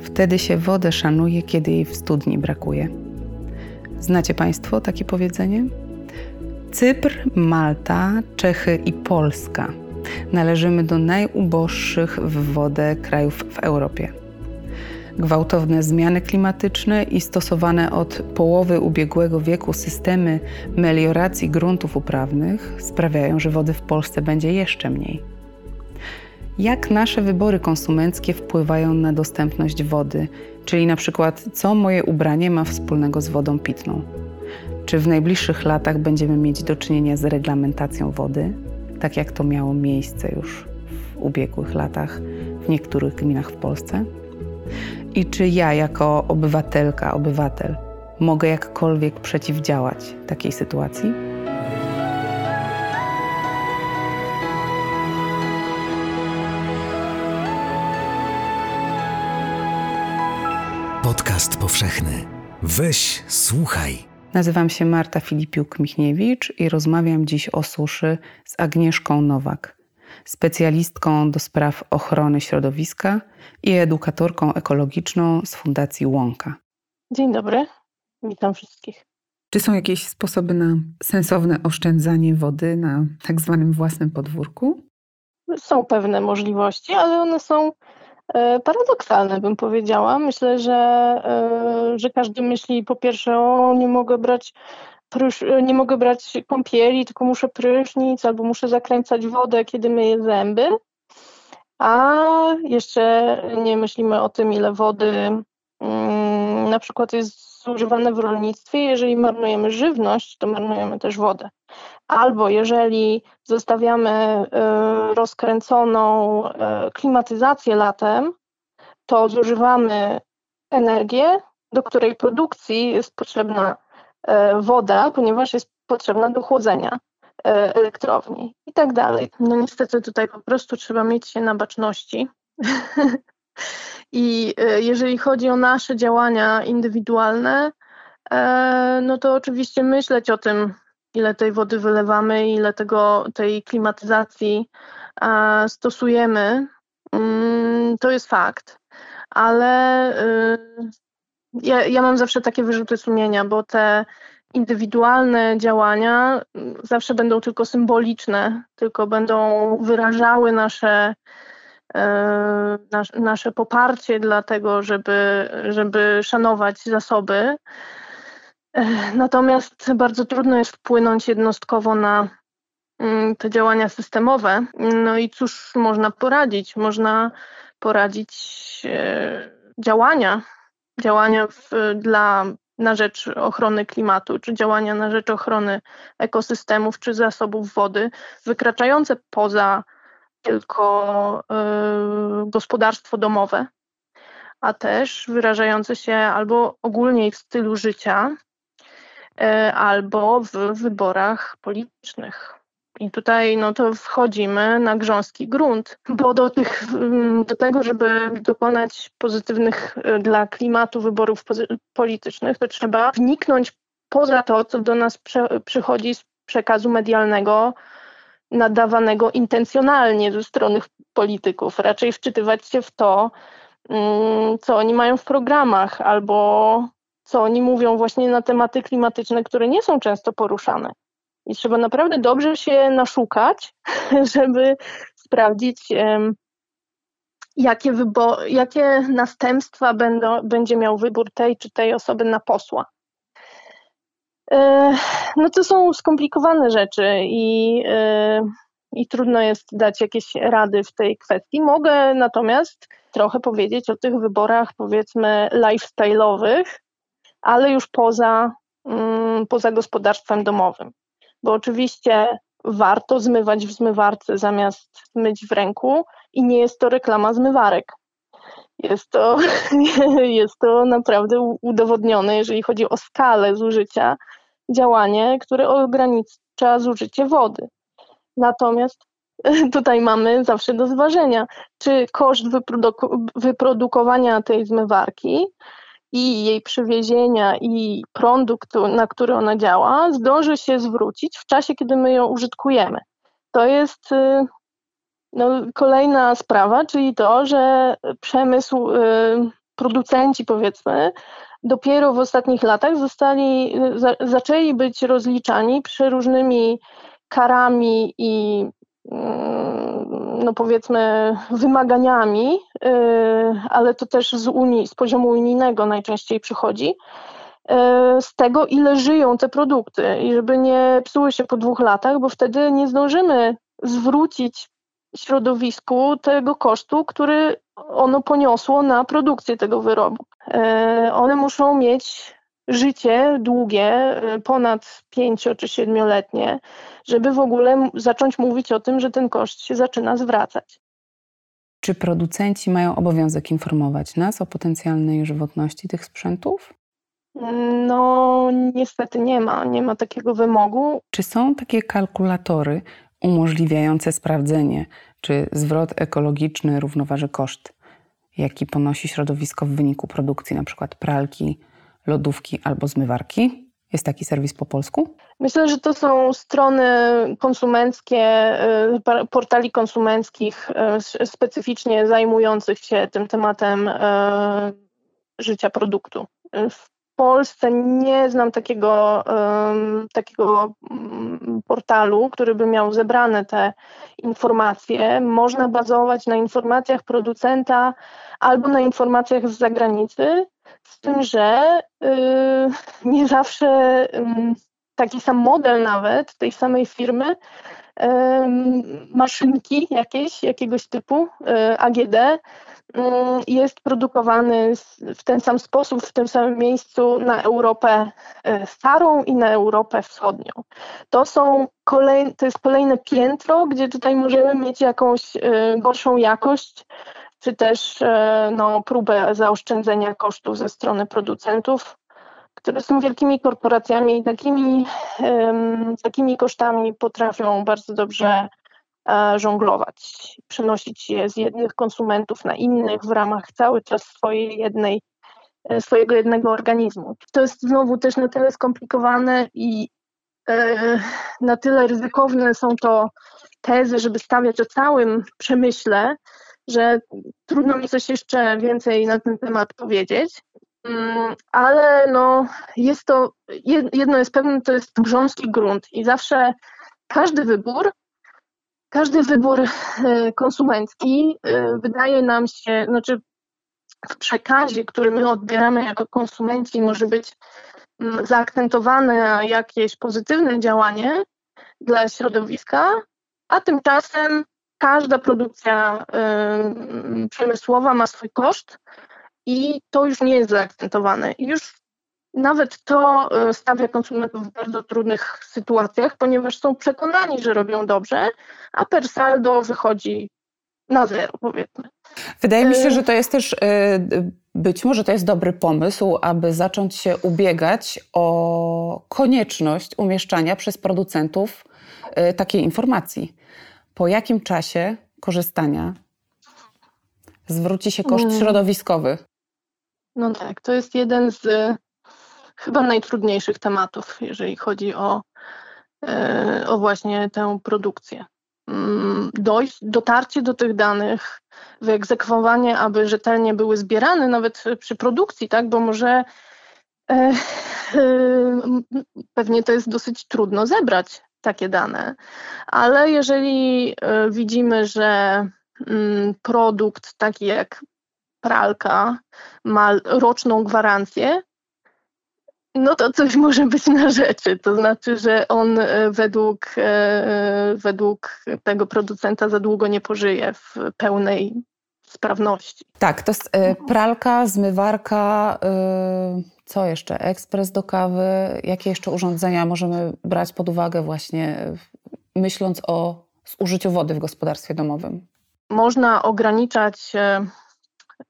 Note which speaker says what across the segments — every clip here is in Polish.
Speaker 1: Wtedy się wodę szanuje, kiedy jej w studni brakuje. Znacie Państwo takie powiedzenie? Cypr, Malta, Czechy i Polska należymy do najuboższych w wodę krajów w Europie. Gwałtowne zmiany klimatyczne i stosowane od połowy ubiegłego wieku systemy melioracji gruntów uprawnych sprawiają, że wody w Polsce będzie jeszcze mniej. Jak nasze wybory konsumenckie wpływają na dostępność wody, czyli na przykład co moje ubranie ma wspólnego z wodą pitną? Czy w najbliższych latach będziemy mieć do czynienia z reglamentacją wody, tak jak to miało miejsce już w ubiegłych latach w niektórych gminach w Polsce? I czy ja, jako obywatelka, obywatel, mogę jakkolwiek przeciwdziałać takiej sytuacji?
Speaker 2: Podcast powszechny. Weź, słuchaj.
Speaker 1: Nazywam się Marta Filipiuk-Michniewicz i rozmawiam dziś o suszy z Agnieszką Nowak, specjalistką do spraw ochrony środowiska i edukatorką ekologiczną z Fundacji Łąka.
Speaker 3: Dzień dobry, witam wszystkich.
Speaker 1: Czy są jakieś sposoby na sensowne oszczędzanie wody na tak zwanym własnym podwórku?
Speaker 3: Są pewne możliwości, ale one są paradoksalne, bym powiedziała. Myślę, że, e, że każdy myśli po pierwsze, o nie mogę brać prysz, nie mogę brać kąpieli, tylko muszę prysznic albo muszę zakręcać wodę, kiedy myję zęby. A jeszcze nie myślimy o tym, ile wody mm, na przykład jest zużywane w rolnictwie. Jeżeli marnujemy żywność, to marnujemy też wodę. Albo jeżeli zostawiamy y, rozkręconą y, klimatyzację latem, to zużywamy energię, do której produkcji jest potrzebna E, woda, ponieważ jest potrzebna do chłodzenia e, elektrowni i tak dalej. No niestety tutaj po prostu trzeba mieć się na baczności. I e, jeżeli chodzi o nasze działania indywidualne, no to oczywiście myśleć o tym, ile tej wody wylewamy, ile tego, tej klimatyzacji stosujemy, mm, to jest fakt. Ale ja, ja mam zawsze takie wyrzuty sumienia, bo te indywidualne działania mm, zawsze będą tylko symboliczne, tylko będą wyrażały nasze, e, nasze poparcie dla tego, żeby, żeby szanować zasoby. E, natomiast bardzo trudno jest wpłynąć jednostkowo na mm, te działania systemowe. No i cóż można poradzić? Można poradzić e, działania działania w, dla, na rzecz ochrony klimatu, czy działania na rzecz ochrony ekosystemów, czy zasobów wody, wykraczające poza tylko y, gospodarstwo domowe, a też wyrażające się albo ogólnie w stylu życia, y, albo w wyborach politycznych. I tutaj no to wchodzimy na grząski grunt, bo do, tych, do tego, żeby dokonać pozytywnych e, dla klimatu wyborów politycznych, to trzeba wniknąć poza to, co do nas prze, przychodzi z przekazu medialnego, nadawanego intencjonalnie ze strony polityków. Raczej wczytywać się w to, mm, co oni mają w programach, albo co oni mówią właśnie na tematy klimatyczne, które nie są często poruszane. I trzeba naprawdę dobrze się naszukać, żeby sprawdzić, jakie, jakie następstwa będą, będzie miał wybór tej czy tej osoby na posła. E, no to są skomplikowane rzeczy i, e, i trudno jest dać jakieś rady w tej kwestii. Mogę natomiast trochę powiedzieć o tych wyborach, powiedzmy, lifestyle'owych, ale już poza, mm, poza gospodarstwem domowym bo oczywiście warto zmywać w zmywarce zamiast myć w ręku i nie jest to reklama zmywarek. Jest to, jest to naprawdę udowodnione, jeżeli chodzi o skalę zużycia, działanie, które ogranicza zużycie wody. Natomiast tutaj mamy zawsze do zważenia, czy koszt wyprodukowania tej zmywarki i jej przywiezienia i prądu, na który ona działa, zdąży się zwrócić w czasie, kiedy my ją użytkujemy. To jest y, no, kolejna sprawa, czyli to, że przemysł y, producenci powiedzmy, dopiero w ostatnich latach zostali, za, zaczęli być rozliczani przeróżnymi karami i mm, no powiedzmy wymaganiami, y, ale to też z Unii, z poziomu unijnego najczęściej przychodzi, y, z tego ile żyją te produkty i żeby nie psuły się po dwóch latach, bo wtedy nie zdążymy zwrócić środowisku tego kosztu, który ono poniosło na produkcję tego wyrobu. E, one muszą mieć życie długie, e, ponad pięcio czy siedmioletnie, żeby w ogóle zacząć mówić o tym, że ten koszt się zaczyna zwracać.
Speaker 1: Czy producenci mają obowiązek informować nas o potencjalnej żywotności tych sprzętów?
Speaker 3: No, niestety nie ma, nie ma takiego wymogu.
Speaker 1: Czy są takie kalkulatory umożliwiające sprawdzenie, czy zwrot ekologiczny równoważy koszt, jaki ponosi środowisko w wyniku produkcji np. pralki, lodówki albo zmywarki? Jest taki serwis po polsku?
Speaker 3: Myślę, że to są strony konsumenckie, y, portali konsumenckich y, specyficznie zajmujących się tym tematem y, życia produktu. W Polsce nie znam takiego, takiego mm, portalu, który by miał zebrane te informacje. Można bazować na informacjach producenta albo na informacjach z zagranicy, z tym, że y, nie zawsze taki sam model nawet tej samej firmy maszynki jakieś, jakiegoś typu y, AGD jest produkowany w ten sam sposób, w tym samym miejscu na Europę e, starą i na Europę wschodnią. To, są kolej, to jest kolejne piętro, gdzie tutaj możemy mieć jakąś e, gorszą jakość, czy też e, no, próbę zaoszczędzenia kosztów ze strony producentów, które są wielkimi korporacjami i takimi, takimi kosztami potrafią bardzo dobrze żonglować, przenosić je z jednych konsumentów na innych w ramach cały czas swojej jednej, e, swojego jednego organizmu. To jest znowu też na tyle skomplikowane i e, na tyle ryzykowne są to tezy, żeby stawiać o całym przemyśle, że trudno mi coś jeszcze więcej na ten temat powiedzieć. Mm, ale no, jest to, jedno jest pewne, to jest grząski grunt i zawsze każdy wybór każdy wybór e, konsumencki e, wydaje nam się, znaczy w przekazie, który my odbieramy jako konsumenci, może być mm, zaakcentowane jakieś pozytywne działanie dla środowiska, a tymczasem każda produkcja y, przemysłowa ma swój koszt i to już nie jest zaakcentowane. Już nawet to e, stawia konsumentów w bardzo trudnych sytuacjach, ponieważ są przekonani, że robią dobrze, a per saldo wychodzi na zero, powiedzmy.
Speaker 1: Wydaje mi się, e, że to jest też, e, być może to jest dobry pomysł, aby zacząć się ubiegać o konieczność umieszczania przez producentów takiej informacji. Po jakim czasie korzystania zwróci się koszt mm. środowiskowy?
Speaker 3: No tak, to jest jeden z chyba najtrudniejszych tematów, jeżeli chodzi o, e, o właśnie tę produkcję. Mm, dojść, dotarcie do tych danych, wyegzekwowanie, aby rzetelnie były zbierane nawet przy produkcji, tak, bo może e, e, pewnie to jest dosyć trudno zebrać takie dane, ale jeżeli widzimy, że mm, produkt taki jak pralka ma roczną gwarancję, no to coś może być na rzeczy. To znaczy, że on e, według, e, e, według tego producenta za długo nie pożyje w pełnej sprawności.
Speaker 1: Tak, to jest pralka, zmywarka, co jeszcze? Ekspres do kawy. Jakie jeszcze urządzenia możemy brać pod uwagę właśnie myśląc o zużyciu wody w gospodarstwie domowym?
Speaker 3: Można ograniczać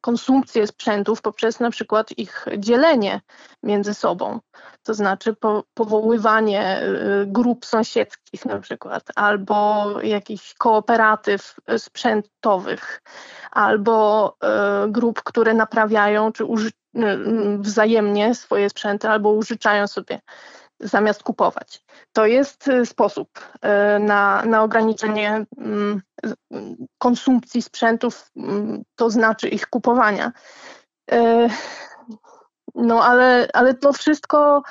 Speaker 3: konsumpcję sprzętów poprzez na przykład ich dzielenie między sobą, to znaczy po, powoływanie y, grup sąsiedzkich na przykład, albo jakichś kooperatyw sprzętowych, albo y, grup, które naprawiają czy uży, y, wzajemnie swoje sprzęty, albo użyczają sobie zamiast kupować. To jest y, sposób y, na, na ograniczenie mm, konsumpcji sprzętów, mm, to znaczy ich kupowania. No ale, ale to wszystko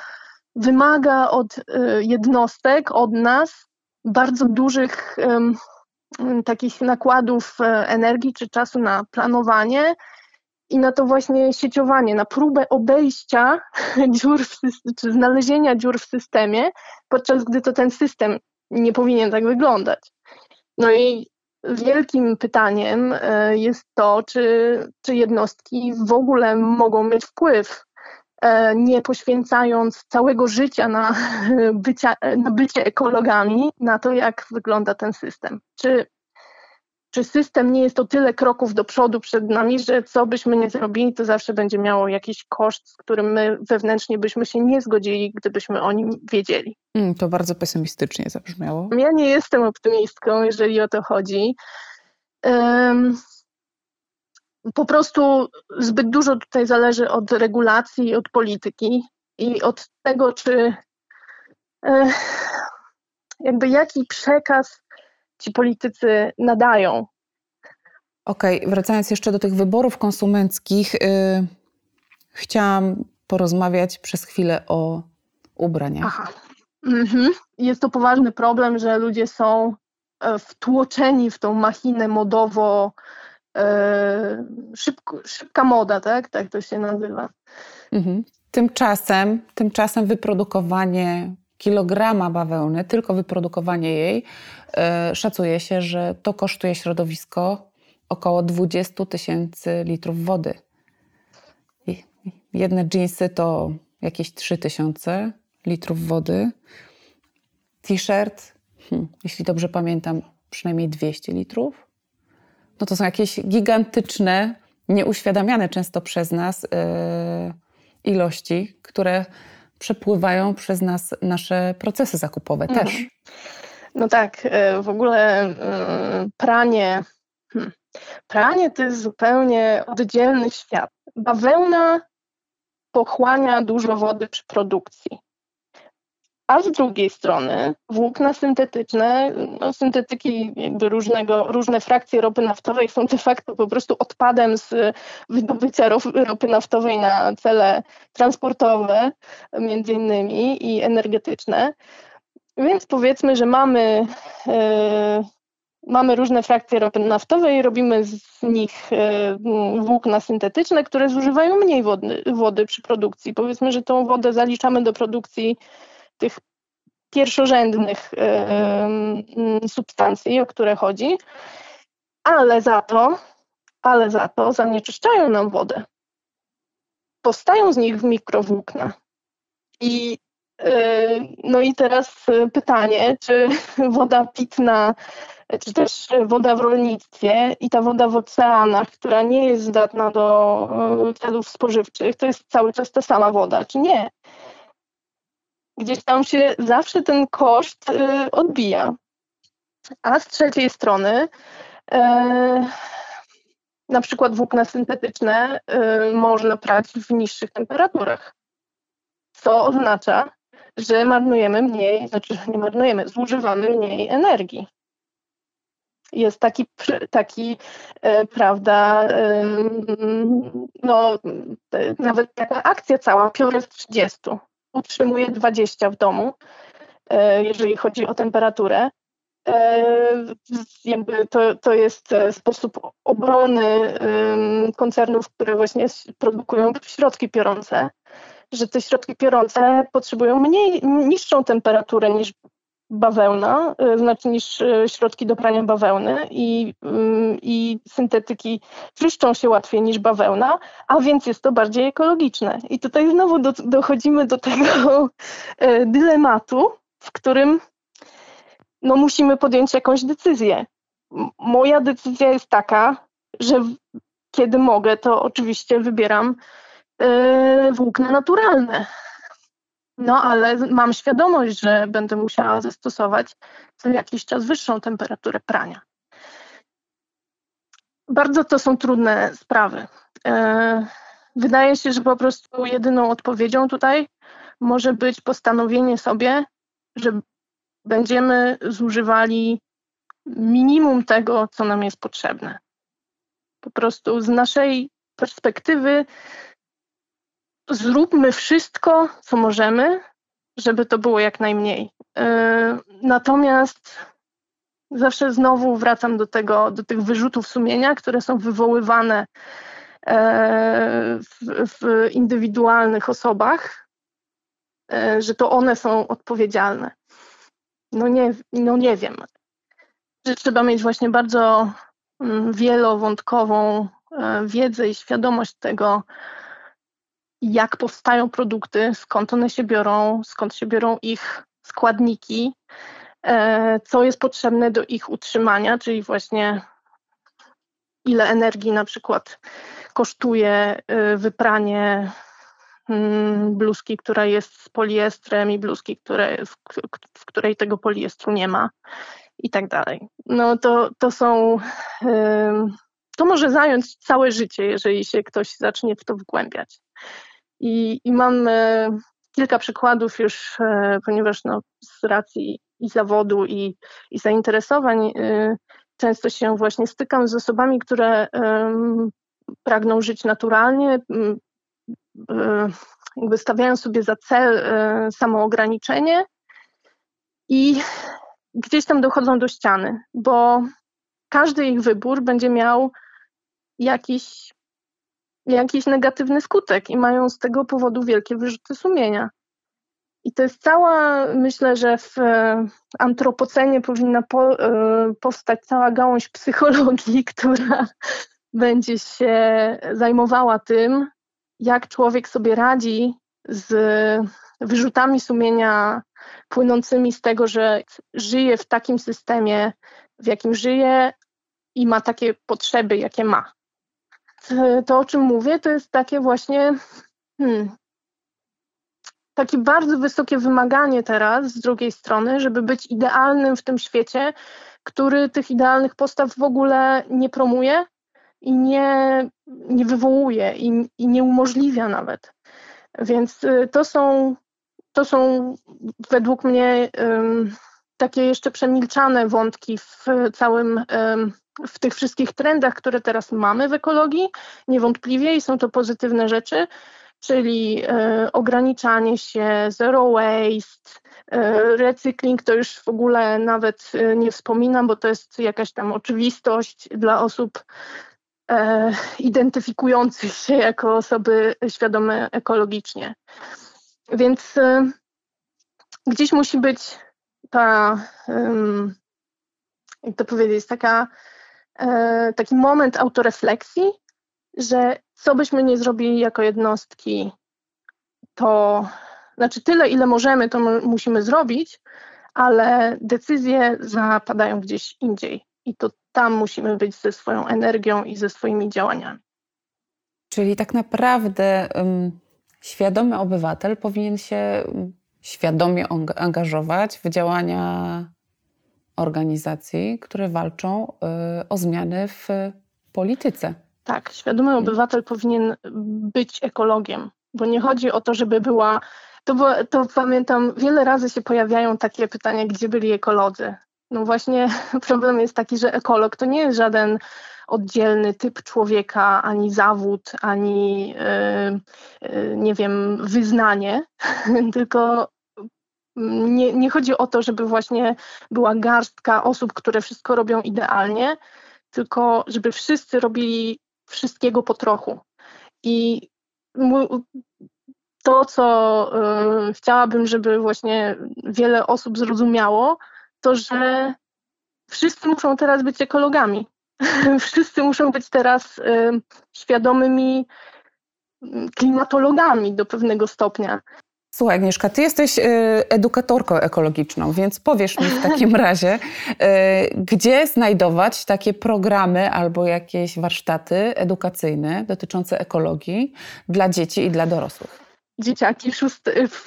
Speaker 3: wymaga od jednostek, od nas bardzo dużych takich nakładów energii czy czasu na planowanie, i na to właśnie sieciowanie, na próbę obejścia dziur, w, czy znalezienia dziur w systemie, podczas gdy to ten system nie powinien tak wyglądać. No i wielkim pytaniem e, jest to, czy, czy jednostki w ogóle mogą mieć wpływ, e, nie poświęcając całego życia na, bycia, na bycie ekologami, na to, jak wygląda ten system. Czy czy system nie jest o tyle kroków do przodu przed nami, że co byśmy nie zrobili, to zawsze będzie miało jakiś koszt, z którym my wewnętrznie byśmy się nie zgodzili, gdybyśmy o nim wiedzieli.
Speaker 1: Mm, to bardzo pesymistycznie zabrzmiało.
Speaker 3: Ja nie jestem optymistką, jeżeli o to chodzi. Um, po prostu zbyt dużo tutaj zależy od regulacji, od polityki i od tego, czy e, jakby jaki przekaz ci politycy nadają.
Speaker 1: Okej, okay, wracając jeszcze do tych wyborów konsumenckich, yy, chciałam porozmawiać przez chwilę o ubraniach. Aha.
Speaker 3: Mhm. Jest to poważny problem, że ludzie są e, wtłoczeni w tą machinę modowo, e, szybko, szybka moda, tak? Tak to się nazywa.
Speaker 1: Mhm. Tymczasem, tymczasem wyprodukowanie kilograma bawełny, tylko wyprodukowanie jej, e, szacuje się, że to kosztuje środowisko około 20 tysięcy litrów wody. Jedne jeansy to jakieś 3 tysiące litrów wody. T-shirt, hmm, jeśli dobrze pamiętam, przynajmniej 200 litrów. No to są jakieś gigantyczne, nieuświadamiane często przez nas yy, ilości, które przepływają przez nas nasze procesy zakupowe mhm. też.
Speaker 3: No tak, e, w ogóle e, pranie. Hmm, pranie to jest zupełnie oddzielny świat. Bawełna pochłania dużo wody przy produkcji. A z drugiej strony włókna syntetyczne, no syntetyki jakby różnego, różne frakcje ropy naftowej są de facto po prostu odpadem z wydobycia ropy naftowej na cele transportowe między innymi i energetyczne. Więc powiedzmy, że mamy, e, mamy różne frakcje ropy naftowej, robimy z nich e, włókna syntetyczne, które zużywają mniej wody, wody przy produkcji. Powiedzmy, że tą wodę zaliczamy do produkcji tych pierwszorzędnych substancji, o które chodzi, ale za to, ale za to zanieczyszczają nam wodę. Powstają z nich mikrowłókna. I e, no i teraz pytanie, czy woda pitna, czy też woda w rolnictwie i ta woda w oceanach, która nie jest zdatna do e, celów spożywczych, to jest cały czas ta sama woda, czy nie? Gdzieś tam się zawsze ten koszt y, odbija. A z trzeciej strony, y, na przykład włókna syntetyczne y, można prać w niższych temperaturach, co oznacza, że marnujemy mniej, znaczy nie marnujemy, zużywamy mniej energii. Jest taki, taki prawda, no, nawet taka akcja cała, piorę 30 utrzymuje 20 w domu, e, jeżeli chodzi o temperaturę. E, jakby to, to jest e, sposób obrony koncernów, które właśnie produkują środki piorące, że te środki piorące potrzebują mniej, niższą temperaturę niż bawełna, y, znaczy niż y, środki do prania bawełny i, mm, i syntetyki czyszczą się łatwiej niż bawełna, a więc jest to bardziej ekologiczne. I tutaj znowu do, dochodzimy do tego y, dylematu, w którym no, musimy podjąć jakąś decyzję. Moja decyzja jest taka, że kiedy mogę, to oczywiście wybieram włókna naturalne no ale mam świadomość, że będę musiała zastosować co jakiś czas wyższą temperaturę prania. Bardzo to są trudne sprawy. E, wydaje się, że po prostu jedyną odpowiedzią tutaj może być postanowienie sobie, że będziemy zużywali minimum tego, co nam jest potrzebne. Po prostu z naszej perspektywy zróbmy wszystko, co możemy, żeby to było jak najmniej. E, natomiast zawsze znowu wracam do tego, do tych wyrzutów sumienia, które są wywoływane e, w, w indywidualnych osobach, e, że to one są odpowiedzialne. No nie, no nie wiem. Że trzeba mieć właśnie bardzo mm, wielowątkową wiedzę i świadomość tego, jak powstają produkty, skąd one się biorą, skąd się biorą ich składniki, e, co jest potrzebne do ich utrzymania, czyli właśnie ile energii na przykład kosztuje e, wypranie mm, bluzki, która jest z poliestrem i bluzki, które, w, w której tego poliestru nie ma i tak dalej. No to, to są, to może zająć całe życie, jeżeli się ktoś zacznie w to wgłębiać. I, i mam e, kilka przykładów już, e, ponieważ no, z racji i zawodu, i, i zainteresowań e, często się właśnie stykam z osobami, które pragną żyć naturalnie, jakby stawiają sobie za cel samoograniczenie i gdzieś tam dochodzą do ściany, bo każdy ich wybór będzie miał jakiś jakiś negatywny skutek i mają z tego powodu wielkie wyrzuty sumienia. I to jest cała, myślę, że w e, antropocenie powinna po, e, powstać cała gałąź psychologii, która będzie się zajmowała tym, jak człowiek sobie radzi z wyrzutami sumienia płynącymi z tego, że żyje w takim systemie, w jakim żyje i ma takie potrzeby, jakie ma to, o czym mówię, to jest takie właśnie hmm, takie bardzo wysokie wymaganie teraz z drugiej strony, żeby być idealnym w tym świecie, który tych idealnych postaw w ogóle nie promuje i nie, nie wywołuje i, i nie umożliwia nawet. Więc y, to są, to są według mnie um, takie jeszcze przemilczane wątki w całym um, w tych wszystkich trendach, które teraz mamy w ekologii, niewątpliwie i są to pozytywne rzeczy, czyli e, ograniczanie się, zero waste, e, recykling to już w ogóle nawet e, nie wspominam, bo to jest jakaś tam oczywistość dla osób identyfikujących się jako osoby świadome ekologicznie. Więc gdzieś musi być ta, jak to powiedzieć, taka taki moment autorefleksji, że co byśmy nie zrobili jako jednostki, to znaczy tyle, ile możemy, to musimy zrobić, ale decyzje zapadają gdzieś indziej i to tam musimy być ze swoją energią i ze swoimi działaniami.
Speaker 1: Czyli tak naprawdę um, świadomy obywatel powinien się świadomie angażować w działania organizacji, które walczą y, o zmiany w polityce.
Speaker 3: Tak, świadomy obywatel powinien być ekologiem, bo nie chodzi o to, żeby była. To, było, to pamiętam, wiele razy się pojawiają takie pytania, gdzie byli ekolodzy. No właśnie problem jest taki, że ekolog to nie jest żaden oddzielny typ człowieka, ani zawód, ani yy, yy, nie wiem, wyznanie, tylko nie, nie chodzi o to, żeby właśnie była garstka osób, które wszystko robią idealnie, tylko żeby wszyscy robili wszystkiego po trochu. I to, co y, chciałabym, żeby właśnie wiele osób zrozumiało, to że wszyscy muszą teraz być ekologami. wszyscy muszą być teraz y, świadomymi klimatologami do pewnego stopnia.
Speaker 1: Słuchaj, Agnieszka, ty jesteś y, edukatorką ekologiczną, więc powiesz mi w takim razie, y, gdzie znajdować takie programy albo jakieś warsztaty edukacyjne dotyczące ekologii dla dzieci i dla dorosłych?
Speaker 3: Dzieciaki szósty, w,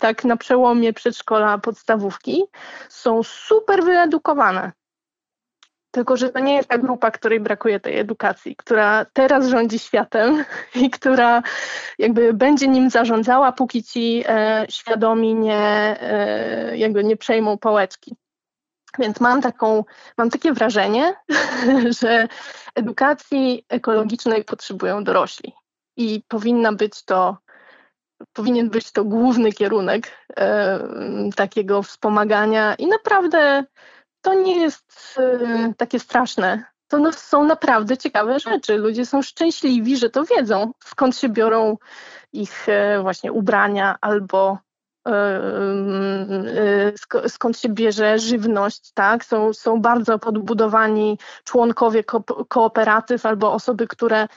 Speaker 3: tak na przełomie przedszkola, podstawówki są super wyedukowane. Tylko, że to nie jest ta grupa, której brakuje tej edukacji, która teraz rządzi światem i która jakby będzie nim zarządzała, póki ci e, świadomi nie, e, jakby nie przejmą pałeczki. Więc mam taką, mam takie wrażenie, że edukacji ekologicznej potrzebują dorośli i powinna być to, powinien być to główny kierunek e, takiego wspomagania i naprawdę to nie jest e, takie straszne. To no, są naprawdę ciekawe rzeczy. Ludzie są szczęśliwi, że to wiedzą, skąd się biorą ich e, właśnie ubrania albo E, e, skąd się bierze żywność, tak? Są, są bardzo podbudowani członkowie ko kooperatyw albo osoby, które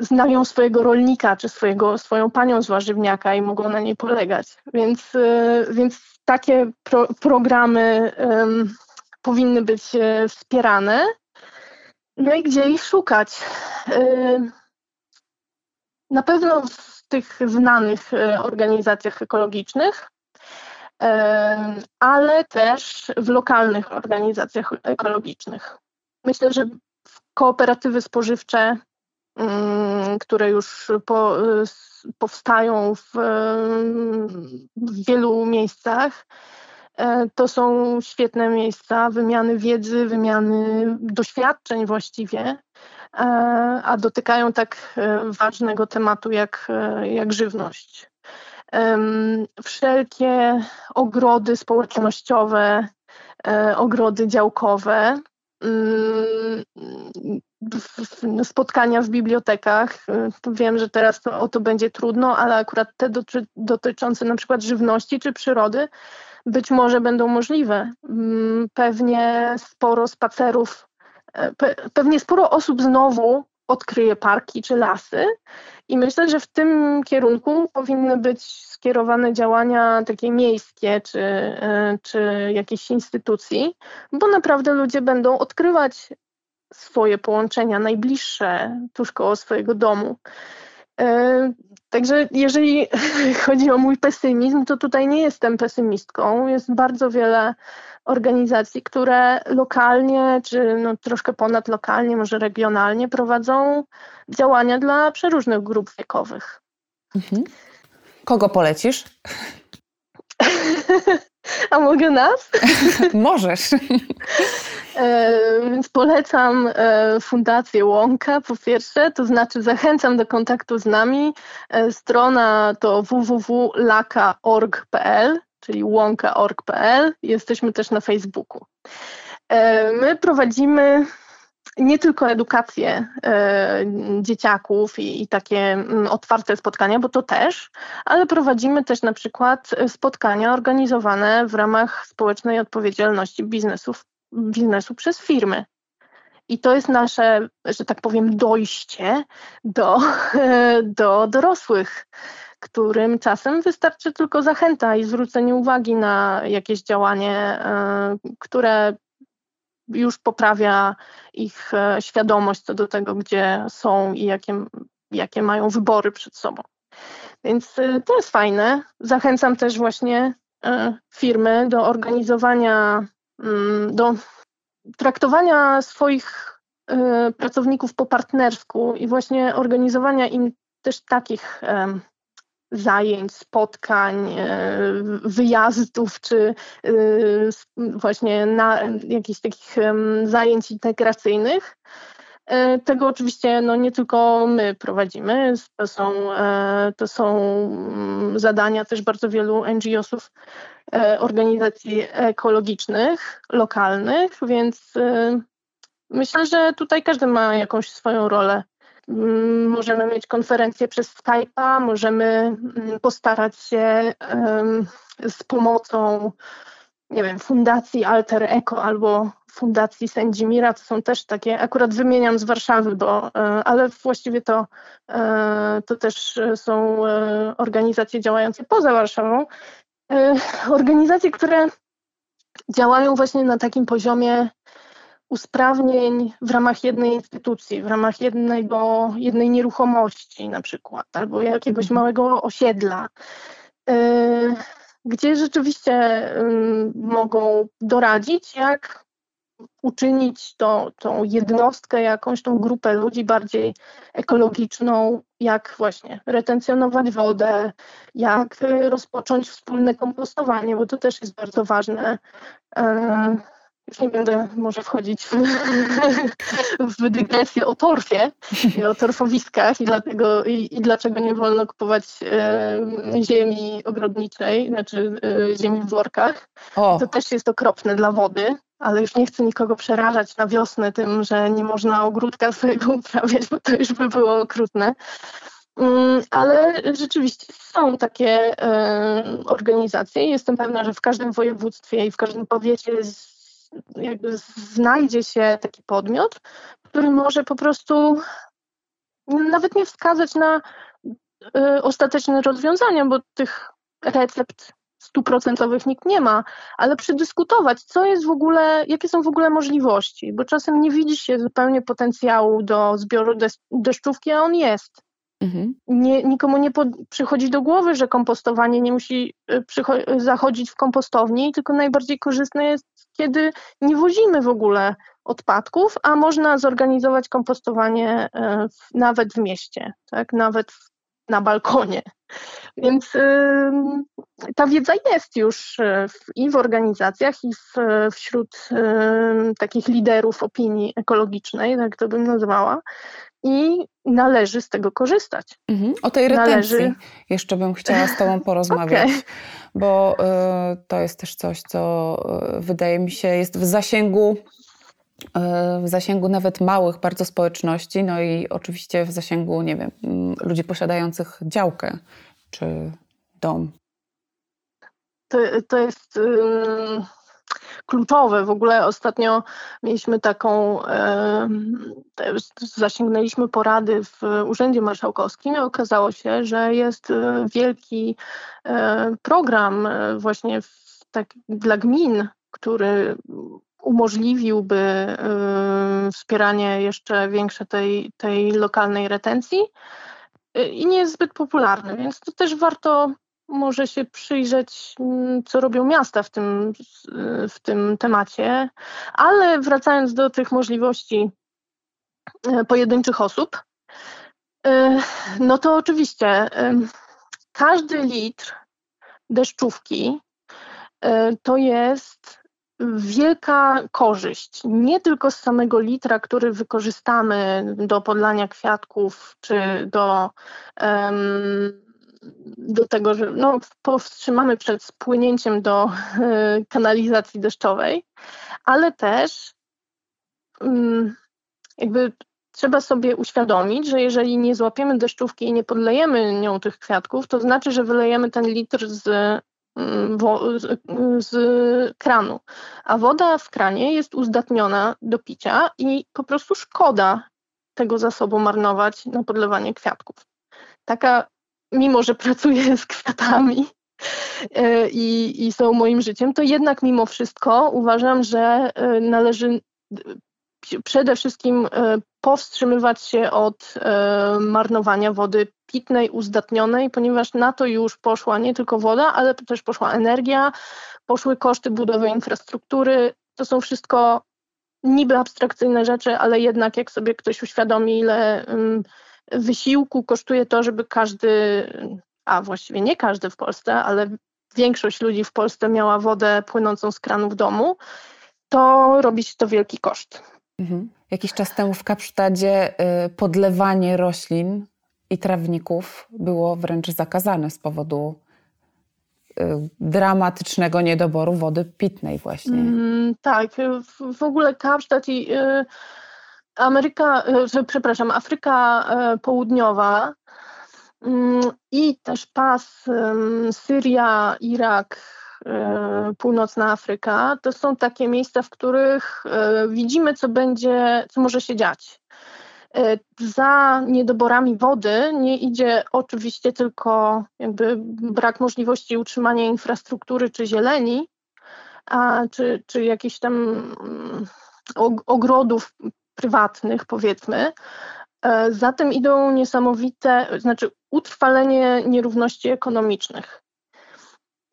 Speaker 3: znają swojego rolnika czy swojego, swoją panią z warzywniaka i mogą na niej polegać. Więc, e, więc takie pro, programy um, powinny być wspierane. No i gdzie ich szukać? Na pewno tych znanych e, organizacjach ekologicznych, e, ale też w lokalnych organizacjach ekologicznych. Myślę, że kooperatywy spożywcze, mm, które już po, powstają w, w wielu miejscach, e, to są świetne miejsca wymiany wiedzy, wymiany doświadczeń właściwie E, a dotykają tak e, ważnego tematu jak, e, jak żywność. Wszelkie ogrody społecznościowe, ogrody działkowe, mm, spotkania w bibliotekach. Wiem, że teraz to, o to będzie trudno, ale akurat te doty, dotyczące na przykład żywności czy przyrody być może będą możliwe. Mm, pewnie sporo spacerów pewnie sporo osób znowu odkryje parki czy lasy i myślę, że w tym kierunku powinny być skierowane działania takie miejskie czy, e, czy jakiejś instytucji, bo naprawdę ludzie będą odkrywać swoje połączenia najbliższe tuż koło swojego domu. E, także jeżeli chodzi o mój pesymizm, to tutaj nie jestem pesymistką. Jest bardzo wiele organizacji, które lokalnie, czy no troszkę ponad lokalnie, może regionalnie prowadzą działania dla przeróżnych grup wiekowych. Mhm.
Speaker 1: Kogo polecisz?
Speaker 3: A mogę nas?
Speaker 1: Możesz.
Speaker 3: E, więc polecam e, Fundację Łąka po pierwsze, to znaczy zachęcam do kontaktu z nami. E, strona to www.laka.org.pl czyli łąka.org.pl. Jesteśmy też na Facebooku. E, my prowadzimy nie tylko edukację e, dzieciaków i, i, takie mm, otwarte spotkania, bo to też, ale prowadzimy też na przykład spotkania organizowane w ramach społecznej odpowiedzialności biznesu przez firmy. I to jest nasze, że tak powiem, dojście do, do dorosłych którym czasem wystarczy tylko zachęta i zwrócenie uwagi na jakieś działanie, e, które już poprawia ich e, świadomość co do tego, gdzie są i jakie, jakie mają wybory przed sobą. Więc e, to jest fajne. Zachęcam też właśnie firmy do organizowania, mm, do traktowania swoich pracowników po partnersku i właśnie organizowania im też takich zajęć, spotkań, e, wyjazdów, czy e, właśnie na jakichś takich zajęć integracyjnych. E, tego oczywiście no, nie tylko my prowadzimy, to są, to są mm, zadania też bardzo wielu NGO-sów, organizacji ekologicznych, lokalnych, więc myślę, że tutaj każdy ma jakąś swoją rolę możemy mieć konferencję przez Skype'a, możemy mm, postarać się z pomocą, nie wiem, Fundacji Alter Eco albo Fundacji Sędzimira, to są też takie, akurat wymieniam z Warszawy, bo, e, ale właściwie to, e, to też są e, organizacje działające poza Warszawą. Organizacje, które działają właśnie na takim poziomie usprawnień w ramach jednej instytucji, w ramach jednego, jednej nieruchomości na przykład, albo jakiegoś mhm. małego osiedla, y, gdzie rzeczywiście mogą doradzić, jak uczynić to, tą jednostkę, jakąś tą grupę ludzi bardziej ekologiczną, jak właśnie retencjonować wodę, jak rozpocząć wspólne kompostowanie, bo to też jest bardzo ważne. Już nie będę może wchodzić w, w dygresję o torfie i o torfowiskach i, dlatego, i, i dlaczego nie wolno kupować e, ziemi ogrodniczej, znaczy e, ziemi w workach. O. To też jest okropne dla wody, ale już nie chcę nikogo przerażać na wiosnę tym, że nie można ogródka swojego uprawiać, bo to już by było okrutne. Mm, ale rzeczywiście są takie organizacje. Jestem pewna, że w każdym województwie i w każdym powiecie jakby znajdzie się taki podmiot, który może po prostu nawet nie wskazać na y, ostateczne rozwiązania, bo tych recept stuprocentowych nikt nie ma, ale przedyskutować, co jest w ogóle, jakie są w ogóle możliwości, bo czasem nie widzi się zupełnie potencjału do zbioru deszczówki, a on jest. Mhm. Nie, nikomu nie pod, przychodzi do głowy, że kompostowanie nie musi y, zachodzić w kompostowni, tylko najbardziej korzystne jest, kiedy nie wozimy w ogóle odpadków, a można zorganizować kompostowanie y, w, nawet w mieście, tak? nawet na balkonie. Więc y, ta wiedza jest już w, i w organizacjach, i w, wśród y, takich liderów opinii ekologicznej, tak to bym nazwała i należy z tego korzystać.
Speaker 1: Mhm. O tej retencji należy... jeszcze bym chciała z Tobą porozmawiać, okay. bo y, to jest też coś, co y, wydaje mi się jest w zasięgu y, w zasięgu nawet małych bardzo społeczności, no i oczywiście w zasięgu, nie wiem, ludzi posiadających działkę czy dom.
Speaker 3: To, to jest kluczowe. W ogóle ostatnio mieliśmy taką, zasięgnęliśmy porady w Urzędzie Marszałkowskim i okazało się, że jest e, wielki e, program e, właśnie tak, dla gmin, który umożliwiłby wspieranie jeszcze większe tej, tej lokalnej retencji i nie jest zbyt popularny, więc to też warto może się przyjrzeć, mm, co robią miasta w tym, w tym temacie, ale wracając do tych możliwości pojedynczych osób, no to oczywiście każdy litr deszczówki to jest wielka korzyść. Nie tylko z samego litra, który wykorzystamy do podlania kwiatków czy do um, do tego, że no, powstrzymamy przed spłynięciem do e, kanalizacji deszczowej, ale też mm, jakby trzeba sobie uświadomić, że jeżeli nie złapiemy deszczówki i nie podlejemy nią tych kwiatków, to znaczy, że wylejemy ten litr z, mm, z kranu. A woda w kranie jest uzdatniona do picia i po prostu szkoda tego zasobu marnować na podlewanie kwiatków. Taka mimo że pracuję z kwiatami e, i, i są moim życiem, to jednak mimo wszystko uważam, że e, należy przede wszystkim e, powstrzymywać się od marnowania wody pitnej, uzdatnionej, ponieważ na to już poszła nie tylko woda, ale też poszła energia, poszły koszty budowy infrastruktury. To są wszystko niby abstrakcyjne rzeczy, ale jednak jak sobie ktoś uświadomi, ile wysiłku kosztuje to, żeby każdy, a właściwie nie każdy w Polsce, ale większość ludzi w Polsce miała wodę płynącą z kranu w domu, to robi się to wielki koszt.
Speaker 1: Mhm. Jakiś czas temu w Kapsztadzie y, podlewanie roślin i trawników było wręcz zakazane z powodu y, dramatycznego niedoboru wody pitnej właśnie. Mm,
Speaker 3: tak, w, w ogóle Kapsztad i y, Ameryka, przepraszam, Afryka Południowa mm, i też pas Syria, Irak, Północna Afryka, to są takie miejsca, w których widzimy, co będzie, co może się dziać. Za niedoborami wody nie idzie oczywiście tylko jakby brak możliwości utrzymania infrastruktury czy zieleni, a, czy, czy jakichś tam mm, ogrodów prywatnych, powiedzmy. E, za tym idą niesamowite, znaczy utrwalenie nierówności ekonomicznych.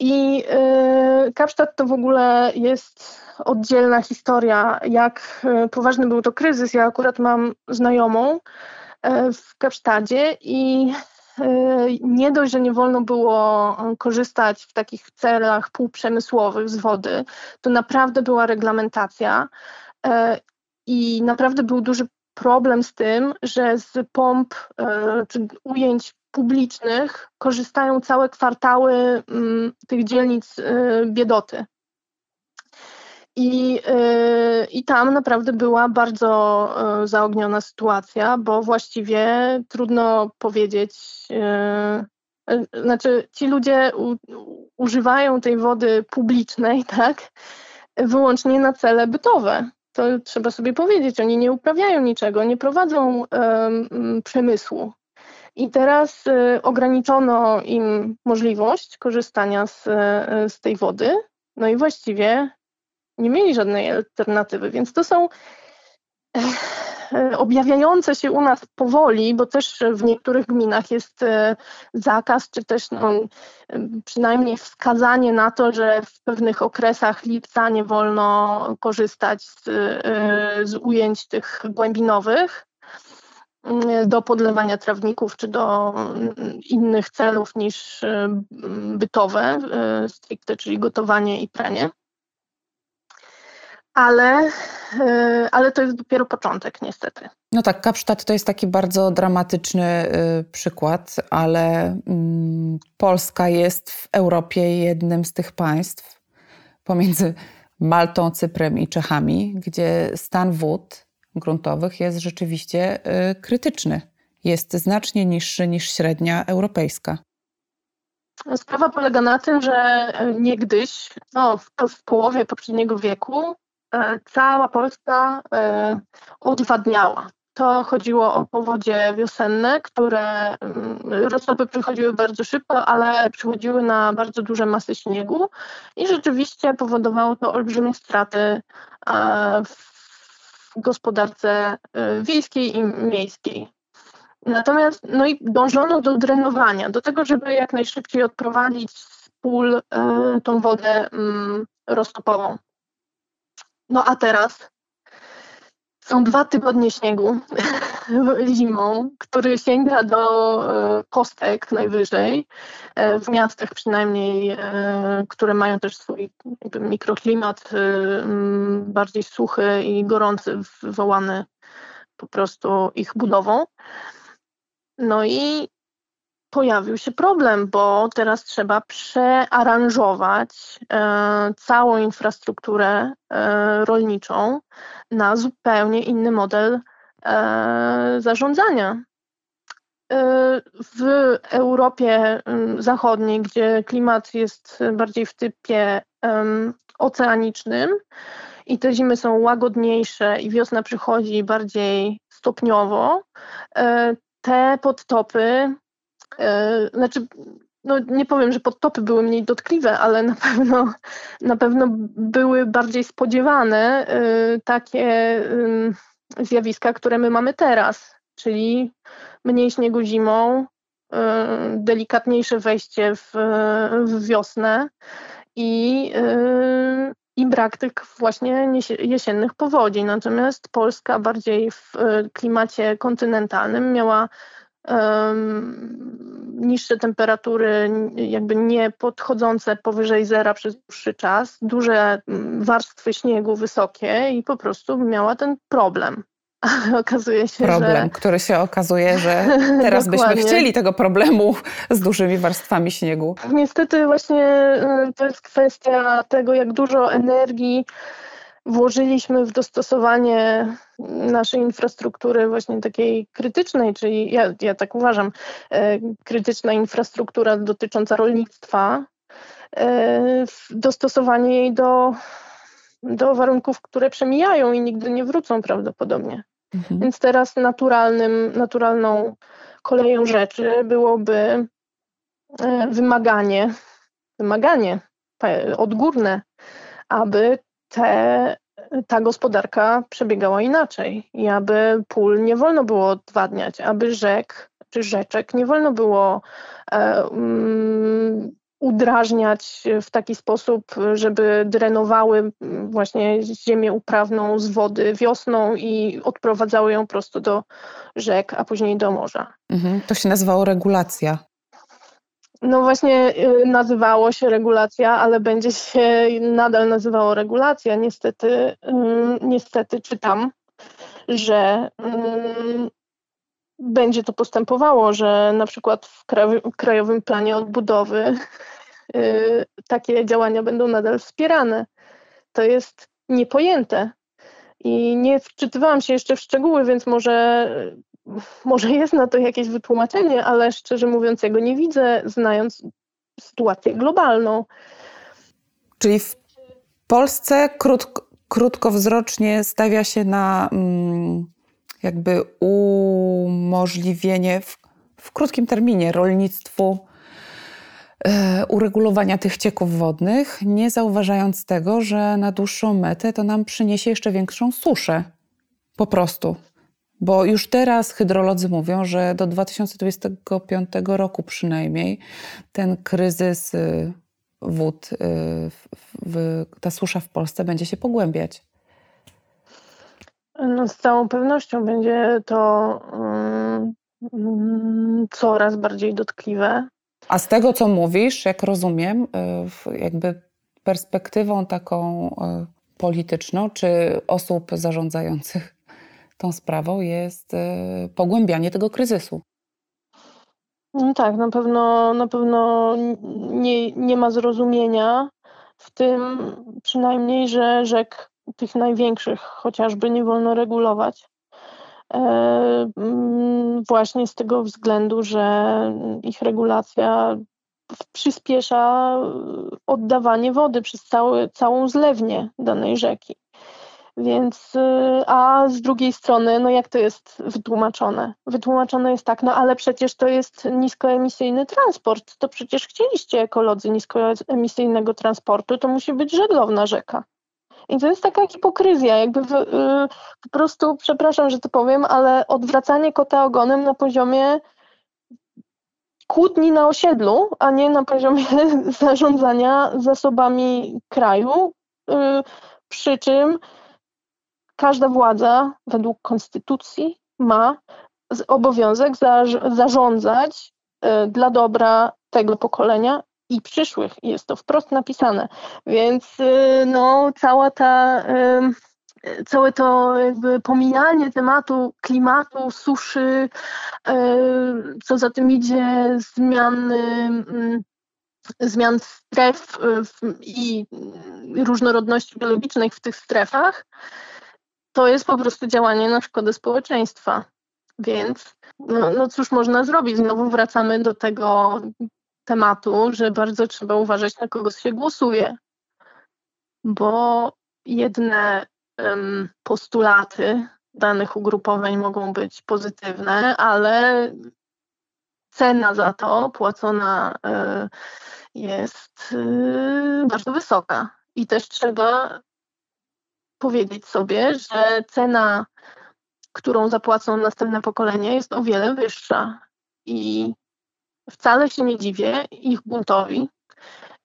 Speaker 3: I e, Kapsztad to w ogóle jest oddzielna historia, jak e, poważny był to kryzys. Ja akurat mam znajomą w Kapsztadzie i nie dość, że nie wolno było korzystać w takich celach półprzemysłowych z wody, to naprawdę była reglamentacja i naprawdę był duży problem z tym, że z pomp czy ujęć publicznych korzystają całe kwartały mm, tych dzielnic biedoty. I, yy, I tam naprawdę była bardzo yy, zaogniona sytuacja, bo właściwie trudno powiedzieć, znaczy ci ludzie u, używają tej wody publicznej, tak, wyłącznie na cele bytowe. To trzeba sobie powiedzieć, oni nie uprawiają niczego, nie prowadzą przemysłu. I teraz y, ograniczono im możliwość korzystania z, z tej wody, no i właściwie nie mieli żadnej alternatywy, więc to są e, objawiające się u nas powoli, bo też w niektórych gminach jest e, zakaz, czy też no, przynajmniej wskazanie na to, że w pewnych okresach lipca nie wolno korzystać z, e, z ujęć tych głębinowych do podlewania trawników czy do innych celów niż bytowe stricte, czyli gotowanie i pranie ale, ale to jest dopiero początek, niestety.
Speaker 1: No tak, Kapsztad to jest taki bardzo dramatyczny przykład, ale mm, Polska jest w Europie jednym z tych państw pomiędzy Maltą, Cyprem i Czechami, gdzie stan wód gruntowych jest rzeczywiście e, krytyczny. Jest znacznie niższy niż średnia europejska.
Speaker 3: Sprawa polega na tym, że niegdyś, no, w, w połowie poprzedniego wieku, E, cała Polska odwadniała. To chodziło o powodzie wiosenne, które mm, roztopy przychodziły bardzo szybko, ale przychodziły na bardzo duże masy śniegu i rzeczywiście powodowało to olbrzymie straty w gospodarce wiejskiej i miejskiej. Natomiast no i dążono do drenowania, do tego, żeby jak najszybciej odprowadzić z pól tą wodę mm, roztopową. No a teraz są dwa tygodnie śniegu zimą, który sięga do e, kostek najwyżej, e, w miastach przynajmniej, e, które mają też swój mikroklimat bardziej suchy i gorący, wywołany po prostu ich budową. No i pojawił się problem, bo teraz trzeba przearanżować e, całą infrastrukturę e, rolniczą na zupełnie inny model e, zarządzania. E, w Europie Zachodniej, gdzie klimat jest bardziej w typie oceanicznym i te zimy są łagodniejsze i wiosna przychodzi bardziej stopniowo, e, te podtopy znaczy, no nie powiem, że podtopy były mniej dotkliwe, ale na pewno, na pewno były bardziej spodziewane e, takie zjawiska, które my mamy teraz, czyli mniej śniegu zimą, e, delikatniejsze wejście w, w wiosnę i, i brak tych właśnie jesiennych powodzi. Natomiast Polska bardziej w klimacie kontynentalnym miała niższe temperatury, jakby nie podchodzące powyżej zera przez dłuższy czas, duże mm, warstwy śniegu wysokie i po prostu miała ten problem. okazuje się,
Speaker 1: Problem, że... który się okazuje, że teraz byśmy chcieli tego problemu z dużymi warstwami śniegu.
Speaker 3: Niestety właśnie y, to jest kwestia tego, jak dużo energii włożyliśmy w dostosowanie naszej infrastruktury właśnie takiej krytycznej, czyli ja, ja tak uważam, e, krytyczna infrastruktura dotycząca rolnictwa, e, dostosowanie jej do, do warunków, które przemijają i nigdy nie wrócą prawdopodobnie. Mhm. Więc teraz naturalnym, naturalną koleją rzeczy byłoby e, wymaganie, wymaganie odgórne, aby te, ta gospodarka przebiegała inaczej i aby pól nie wolno było odwadniać, aby rzek czy rzeczek nie wolno było um, udrażniać w taki sposób, żeby drenowały właśnie ziemię uprawną z wody wiosną i odprowadzały ją prosto do rzek, a później do morza.
Speaker 1: Mhm, to się nazywało regulacja.
Speaker 3: No właśnie y, nazywało się regulacja, ale będzie się nadal nazywało regulacja. Niestety, niestety czytam, że będzie to postępowało, że na przykład w Krajowym Planie Odbudowy y, takie działania będą nadal wspierane. To jest niepojęte. I nie wczytywałam się jeszcze w szczegóły, więc może, może jest na to jakieś wytłumaczenie, ale szczerze mówiąc, ja go nie widzę, znając sytuację globalną.
Speaker 1: Czyli w Polsce krótko, krótkowzrocznie stawia się na mm, jakby umożliwienie w, w krótkim terminie rolnictwu e, uregulowania tych cieków wodnych, nie zauważając tego, że na dłuższą metę to nam przyniesie jeszcze większą suszę. Po prostu. Bo już teraz hydrolodzy mówią, że do 2025 roku przynajmniej ten kryzys y, wód, y, ta susza w Polsce będzie się pogłębiać.
Speaker 3: No, z całą pewnością będzie to um, coraz bardziej dotkliwe.
Speaker 1: A z tego, co mówisz, jak rozumiem, y, jakby perspektywą taką polityczną, czy osób zarządzających tą sprawą jest y, pogłębianie tego kryzysu.
Speaker 3: No tak, na pewno, na pewno nie, nie ma zrozumienia w tym przynajmniej, że rzek tych największych chociażby nie wolno regulować. E, mm, właśnie z tego względu, że ich regulacja przyspiesza oddawanie wody przez cały, całą zlewnię danej rzeki. Więc, y, a z drugiej strony, no jak to jest wytłumaczone? Wytłumaczone jest tak, no ale przecież to jest niskoemisyjny transport. To przecież chcieliście ekolodzy niskoemisyjnego transportu, to musi być żeglowna rzeka. I to jest taka hipokryzja, jakby w, y, po prostu, przepraszam, że to powiem, ale odwracanie kota ogonem na poziomie kłótni na osiedlu, a nie na poziomie zarządzania zasobami kraju, y, przy czym każda władza według konstytucji ma obowiązek zarządzać y, dla dobra tego pokolenia i przyszłych. Jest to wprost napisane. Więc y, no, cała ta całe to jakby pomijanie tematu klimatu, suszy, co za tym idzie, zmian, zmian stref i różnorodności biologicznej w tych strefach, to jest po prostu działanie na szkodę społeczeństwa. Więc no, no cóż można zrobić? Znowu wracamy do tego tematu, że bardzo trzeba uważać, na kogo się głosuje, bo jedne um, postulaty danych ugrupowań mogą być pozytywne, ale cena za to płacona y, jest y, bardzo wysoka. I też trzeba powiedzieć sobie, że cena, którą zapłacą następne pokolenia, jest o wiele wyższa. I wcale się nie dziwię ich buntowi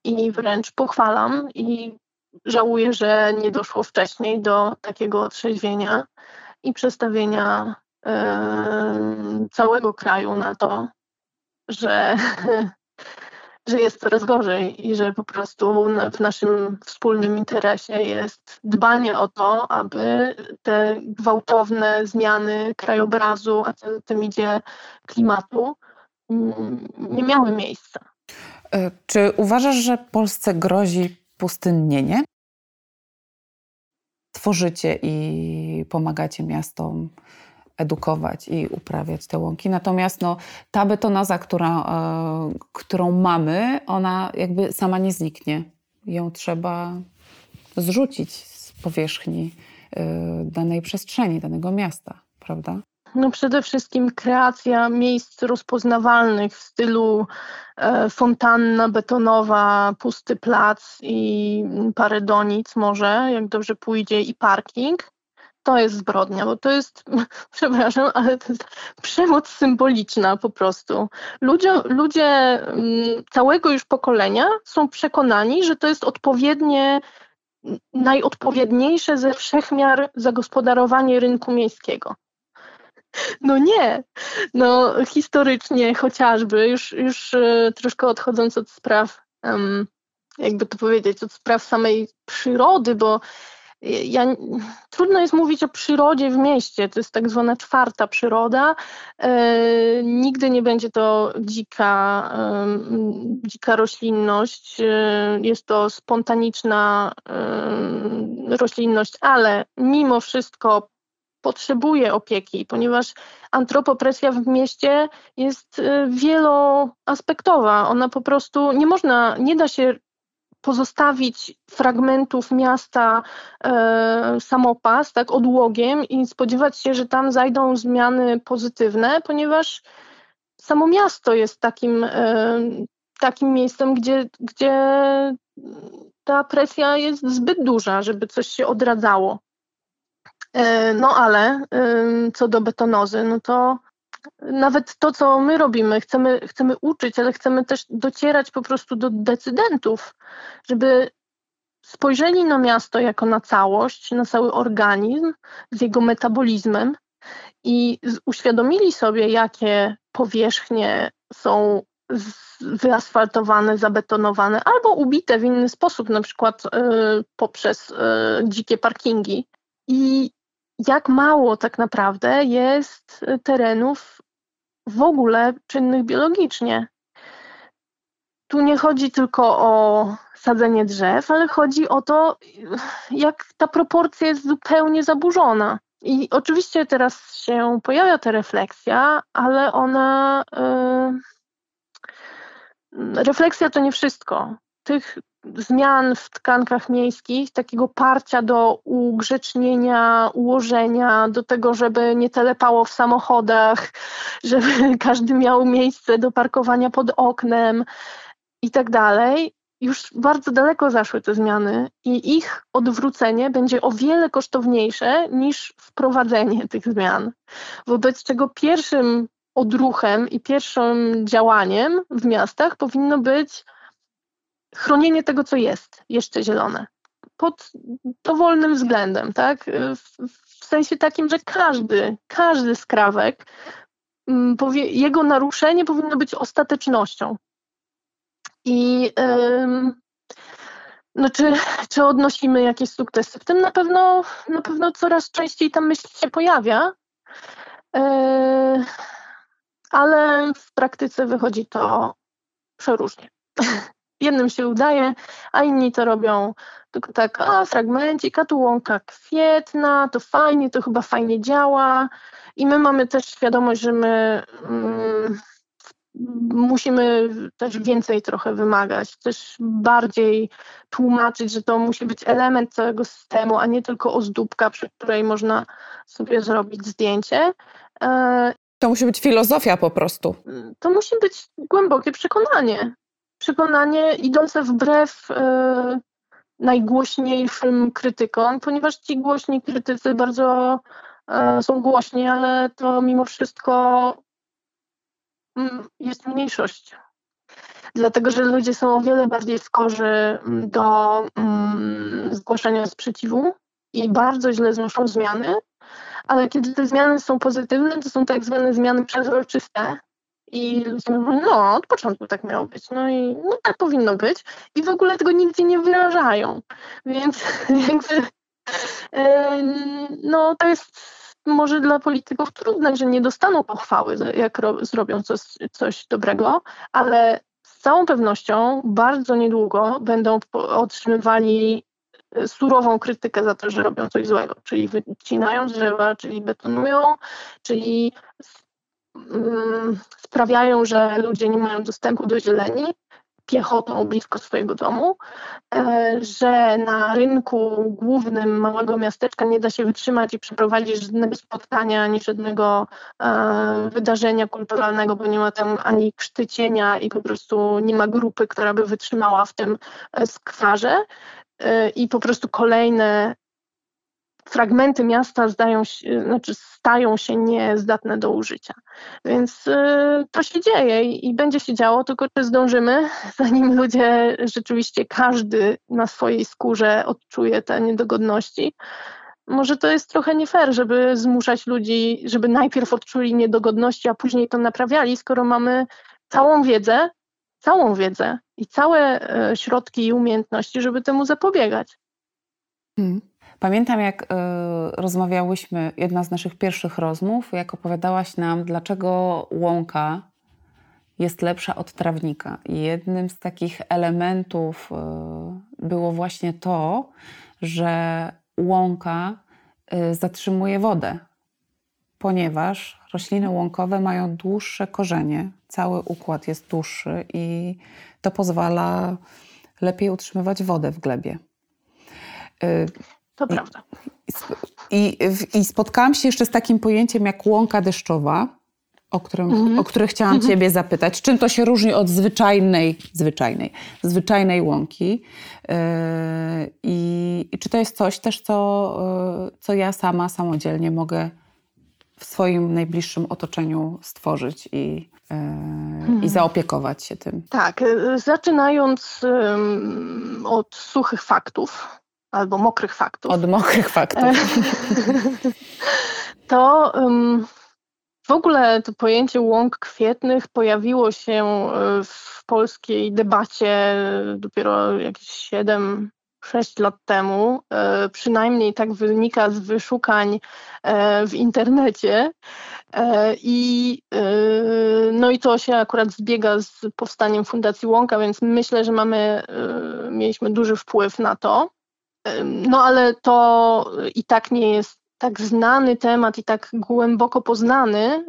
Speaker 3: i wręcz pochwalam i żałuję, że nie doszło wcześniej do takiego otrzeźwienia i przestawienia e, całego kraju na to, że, że jest coraz gorzej i że po prostu w naszym wspólnym interesie jest dbanie o to, aby te gwałtowne zmiany krajobrazu, a co tym idzie klimatu, nie miały miejsca.
Speaker 1: E, czy uważasz, że Polsce grozi pustynnienie? Tworzycie i pomagacie miastom edukować i uprawiać te łąki. Natomiast no, ta betonaza, która, e, którą mamy, ona jakby sama nie zniknie. Ją trzeba zrzucić z powierzchni e, danej przestrzeni, danego miasta, prawda?
Speaker 3: No przede wszystkim kreacja miejsc rozpoznawalnych w stylu e, fontanna betonowa, pusty plac i parę donic może, jak dobrze pójdzie, i parking. To jest zbrodnia, bo to jest, przepraszam, ale to jest przemoc symboliczna po prostu. Ludzie, ludzie mm, całego już pokolenia są przekonani, że to jest odpowiednie, najodpowiedniejsze ze wszechmiar zagospodarowanie rynku miejskiego No nie. No historycznie chociażby, już, już e, troszkę odchodząc od spraw, jakby to powiedzieć, od spraw samej przyrody, bo ja, trudno jest mówić o przyrodzie w mieście, to jest tak zwana czwarta przyroda. E, nigdy nie będzie to dzika, e, dzika roślinność, e, jest to spontaniczna roślinność, ale mimo wszystko potrzebuje opieki, ponieważ antropopresja w mieście jest e, wieloaspektowa. Ona po prostu nie można, nie da się pozostawić fragmentów miasta e, samopas, tak, odłogiem i spodziewać się, że tam zajdą zmiany pozytywne, ponieważ samo miasto jest takim, e, takim miejscem, gdzie, gdzie ta presja jest zbyt duża, żeby coś się odradzało. E, no ale co do betonozy, no to nawet to, co my robimy, chcemy, chcemy uczyć, ale chcemy też docierać po prostu do decydentów, żeby spojrzeli na miasto jako na całość, na cały organizm z jego metabolizmem i uświadomili sobie, jakie powierzchnie są wyasfaltowane, zabetonowane albo ubite w inny sposób, na przykład y, poprzez y, dzikie parkingi. I jak mało tak naprawdę jest terenów w ogóle czynnych biologicznie. Tu nie chodzi tylko o sadzenie drzew, ale chodzi o to, jak ta proporcja jest zupełnie zaburzona. I oczywiście teraz się pojawia ta refleksja, ale ona. Yy, refleksja to nie wszystko. Tych zmian w tkankach miejskich, takiego parcia do ugrzecznienia, ułożenia, do tego, żeby nie telepało w samochodach, żeby każdy miał miejsce do parkowania pod oknem i tak dalej. Już bardzo daleko zaszły te zmiany i ich odwrócenie będzie o wiele kosztowniejsze niż wprowadzenie tych zmian. Wobec czego pierwszym odruchem i pierwszym działaniem w miastach powinno być chronienie tego, co jest jeszcze zielone. Pod dowolnym względem, tak? W, w sensie takim, że każdy, każdy skrawek, mm, powie, jego naruszenie powinno być ostatecznością. I no czy, czy odnosimy jakieś sukcesy? W tym na pewno, na pewno coraz częściej ta myśl się pojawia, e, ale w praktyce wychodzi to przeróżnie. jednym się udaje, a inni to robią tylko tak, a fragmencik, a tu łąka kwietna, to fajnie, to chyba fajnie działa. I my mamy też świadomość, że my mm, musimy też więcej trochę wymagać, też bardziej tłumaczyć, że to musi być element całego systemu, a nie tylko ozdóbka, przy której można sobie zrobić zdjęcie.
Speaker 4: E, to musi być filozofia po prostu.
Speaker 3: To musi być głębokie przekonanie przekonanie idące wbrew e, najgłośniejszym krytykom, ponieważ ci głośni krytycy bardzo e, są głośni, ale to mimo wszystko mm, jest mniejszość. Dlatego, że ludzie są o wiele bardziej skorzy do mm, zgłaszania sprzeciwu i bardzo źle znoszą zmiany, ale kiedy te zmiany są pozytywne, to są tak zwane zmiany przezroczyste, i ludzie mówią, no od początku tak miało być, no i no, tak powinno być. I w ogóle tego nigdzie nie wyrażają, więc jakby no to jest może dla polityków trudne, że nie dostaną pochwały, jak ro, zrobią coś, coś dobrego, ale z całą pewnością bardzo niedługo będą otrzymywali e, surową krytykę za to, że robią coś złego, czyli wycinają drzewa, czyli betonują, czyli sprawiają, że ludzie nie mają dostępu do zieleni piechotą blisko swojego domu, e, że na rynku głównym małego miasteczka nie da się wytrzymać i przeprowadzić żadnego spotkania, ani żadnego e, wydarzenia kulturalnego, bo nie ma tam ani krztycienia i po prostu nie ma grupy, która by wytrzymała w tym e, skwarze. I po prostu kolejne fragmenty miasta zdają się, znaczy stają się niezdatne do użycia. Więc y, to się dzieje i, i będzie się działo, tylko czy zdążymy, zanim ludzie rzeczywiście każdy na swojej skórze odczuje te niedogodności, może to jest trochę nie fair, żeby zmuszać ludzi, żeby najpierw odczuli niedogodności, a później to naprawiali, skoro mamy całą wiedzę, całą wiedzę i całe e, środki i umiejętności, żeby temu zapobiegać.
Speaker 1: Hmm. Pamiętam, jak y, rozmawiałyśmy, jedna z naszych pierwszych rozmów, jak opowiadałaś nam, dlaczego łąka jest lepsza od trawnika. I jednym z takich elementów y, było właśnie to, że łąka y, zatrzymuje wodę, ponieważ rośliny łąkowe mają dłuższe korzenie, cały układ jest dłuższy i to pozwala lepiej utrzymywać wodę w glebie.
Speaker 3: To prawda.
Speaker 1: I, i, I, spotkałam się jeszcze z takim pojęciem jak łąka deszczowa, o, którym, mhm. o które chciałam mhm. Ciebie zapytać. Czym to się różni od zwyczajnej, zwyczajnej, zwyczajnej łąki? Yy, i, I, czy to jest coś też, co, yy, co ja sama samodzielnie mogę w swoim najbliższym otoczeniu stworzyć i, yy, mhm. i zaopiekować się tym?
Speaker 3: Tak, y, zaczynając od suchych faktów albo mokrych faktów.
Speaker 1: Od mokrych faktów.
Speaker 3: to w ogóle to pojęcie łąk kwietnych pojawiło się e, w polskiej debacie dopiero jakieś 7 6 lat temu, e, przynajmniej tak wynika z wyszukań e, w internecie. I, no i to się akurat zbiega z powstaniem Fundacji Łąka, więc myślę, że mamy, mieliśmy duży wpływ na to. No ale to i tak nie jest tak znany temat i tak głęboko poznany,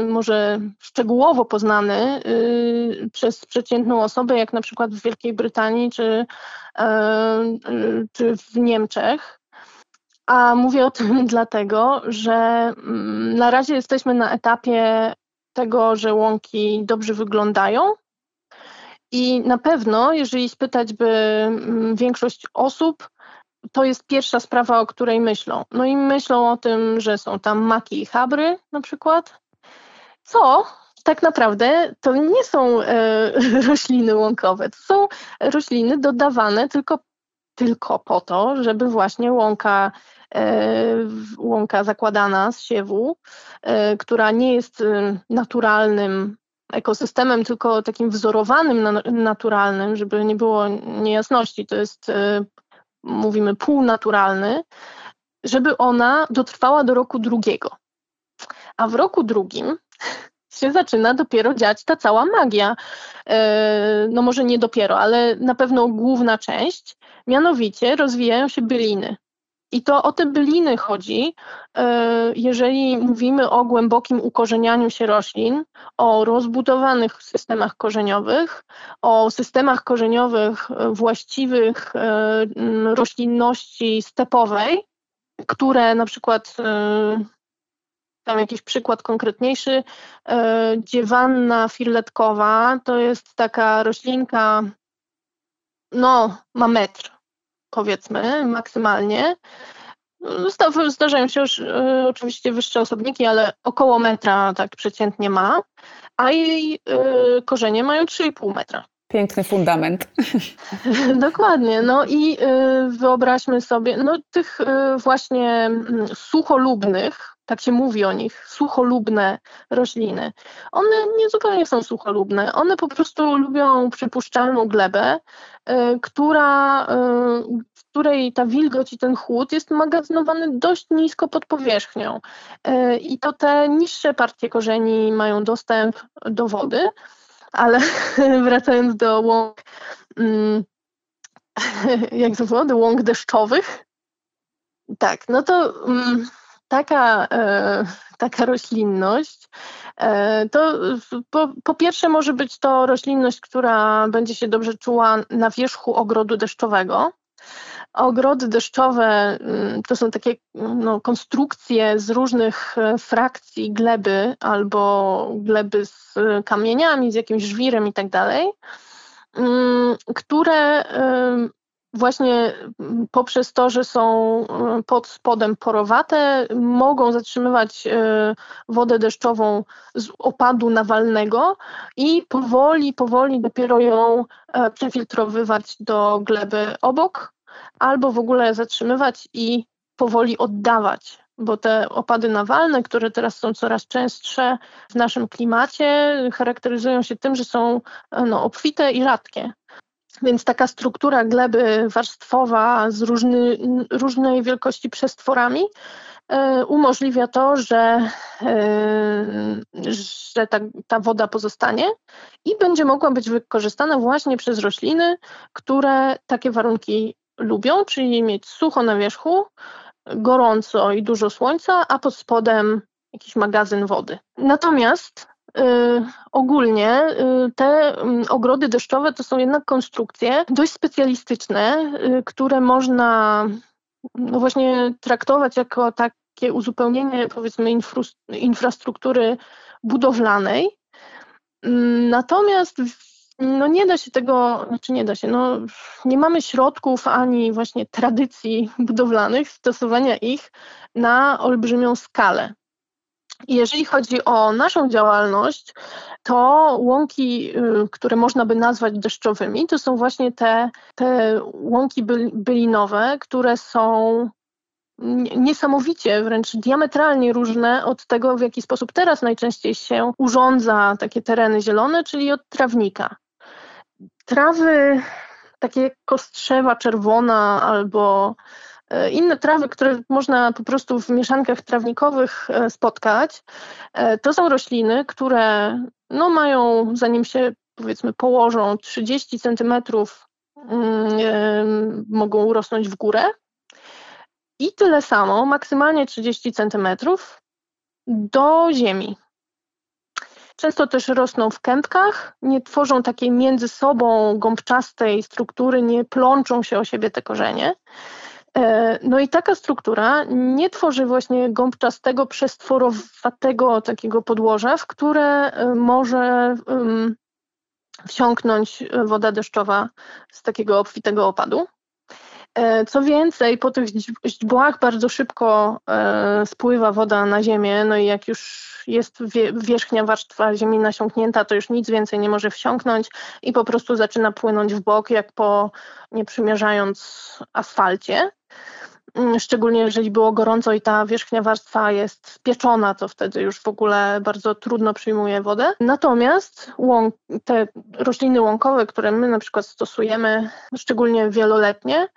Speaker 3: y, może szczegółowo poznany y, przez przeciętną osobę, jak na przykład w Wielkiej Brytanii czy, e, y, czy w Niemczech. A mówię o tym dlatego, że mm, na razie jesteśmy na etapie tego, że łąki dobrze wyglądają. I na pewno, jeżeli spytać by mm, większość osób, to jest pierwsza sprawa, o której myślą. No i myślą o tym, że są tam maki i chabry na przykład, co tak naprawdę to nie są e, rośliny łąkowe, to są rośliny dodawane tylko, tylko po to, żeby właśnie łąka, e, łąka zakładana z siewu, e, która nie jest e, naturalnym ekosystemem, tylko takim wzorowanym, naturalnym, żeby nie było niejasności. To jest e, mówimy półnaturalny, żeby ona dotrwała do roku drugiego. A w roku drugim się zaczyna dopiero dziać ta cała magia. E, no może nie dopiero, ale na pewno główna część, mianowicie rozwijają się byliny. I to o te byliny chodzi, e, jeżeli mówimy o głębokim ukorzenianiu się roślin, o rozbudowanych systemach korzeniowych, o systemach korzeniowych właściwych e, roślinności stepowej, które na przykład e, tam jakiś przykład konkretniejszy, dziewanna firletkowa to jest taka roślinka, no ma metr, powiedzmy, maksymalnie. Zdarzają się już y, oczywiście wyższe osobniki, ale około metra tak przeciętnie ma, a jej y, korzenie mają 3,5 metra.
Speaker 1: Piękny fundament.
Speaker 3: Dokładnie. No i y, wyobraźmy sobie, no tych właśnie mm, sucholubnych, tak się mówi o nich, sucholubne rośliny. One nie zupełnie są sucholubne, one po prostu lubią przypuszczalną glebę, y, która, w której ta wilgoć i ten chłód jest magazynowany dość nisko pod powierzchnią. I to te niższe partie korzeni mają dostęp do wody ale wracając do łąk, mm, jak to było, do łąk deszczowych, tak, no to mm, taka, e, taka roślinność, e, to po, po, pierwsze może być to roślinność, która będzie się dobrze czuła na wierzchu ogrodu deszczowego, Ogrody deszczowe mm, to są takie no, konstrukcje z różnych e, frakcji gleby albo gleby z kamieniami, z jakimś żwirem i tak dalej, mm, które właśnie poprzez to, że są e, pod spodem porowate, mogą zatrzymywać e, wodę deszczową z opadu nawalnego i powoli, powoli dopiero ją przefiltrowywać do gleby obok, albo w ogóle zatrzymywać i powoli oddawać, bo te opady nawalne, które teraz są coraz częstsze w naszym klimacie, charakteryzują się tym, że są no, obfite i rzadkie. Więc taka struktura gleby warstwowa z różny, różnej wielkości przestworami e, umożliwia to, że, e, że ta, ta woda pozostanie i będzie mogła być wykorzystana właśnie przez rośliny, które takie warunki lubią, czyli mieć sucho na wierzchu, gorąco i dużo słońca, a pod spodem jakiś magazyn wody. Natomiast ogólnie y, te y, ogrody deszczowe to są jednak konstrukcje dość specjalistyczne, y, które można no właśnie traktować jako takie uzupełnienie powiedzmy infrastruktury budowlanej. Mm, natomiast no nie da się tego, znaczy nie da się, no nie mamy środków ani właśnie tradycji budowlanych, stosowania ich na olbrzymią skalę. Jeżeli chodzi o naszą działalność, to łąki, y, które można by nazwać deszczowymi, to są właśnie te, te łąki bylinowe, które są niesamowicie, wręcz diametralnie różne od tego, w jaki sposób teraz najczęściej się urządza takie tereny zielone, czyli od trawnika. Trawy takie kostrzewa czerwona albo inne trawy, które można po prostu w mieszankach trawnikowych e, spotkać, e, to są rośliny, które no mają, zanim się powiedzmy położą 30 centymetrów, mm, mogą urosnąć w górę i tyle samo, maksymalnie 30 centymetrów do ziemi. Często też rosną w kępkach, nie tworzą takiej między sobą gąbczastej struktury, nie plączą się o siebie te korzenie. E, no i taka struktura nie tworzy właśnie gąbczastego, przestworowatego takiego podłoża, w które e, może wsiąknąć woda deszczowa z takiego obfitego opadu. E, co więcej, po tych źdźbłach bardzo szybko spływa woda na ziemię, no i jak już jest wierzchnia warstwa ziemi nasiąknięta, to już nic więcej nie może wsiąknąć i po prostu zaczyna płynąć w bok, jak po nie przymierzając asfalcie. Mm, szczególnie jeżeli było gorąco i ta wierzchnia warstwa jest spieczona, to wtedy już w ogóle bardzo trudno przyjmuje wodę. Natomiast łąk, te rośliny łąkowe, które my na przykład stosujemy, szczególnie wieloletnie,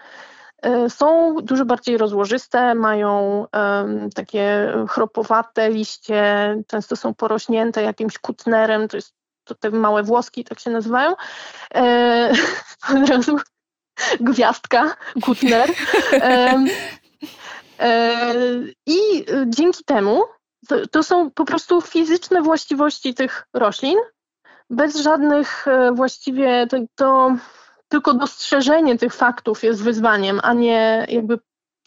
Speaker 3: E, są dużo bardziej rozłożyste, mają um, takie chropowate liście, często są porośnięte jakimś kutnerem, to jest to te małe włoski, tak się nazywają. E, od razu gwiazdka, kutner. E, I dzięki temu to, to są po prostu fizyczne właściwości tych roślin, bez żadnych e, właściwie to, to tylko dostrzeżenie tych faktów jest wyzwaniem, a nie jakby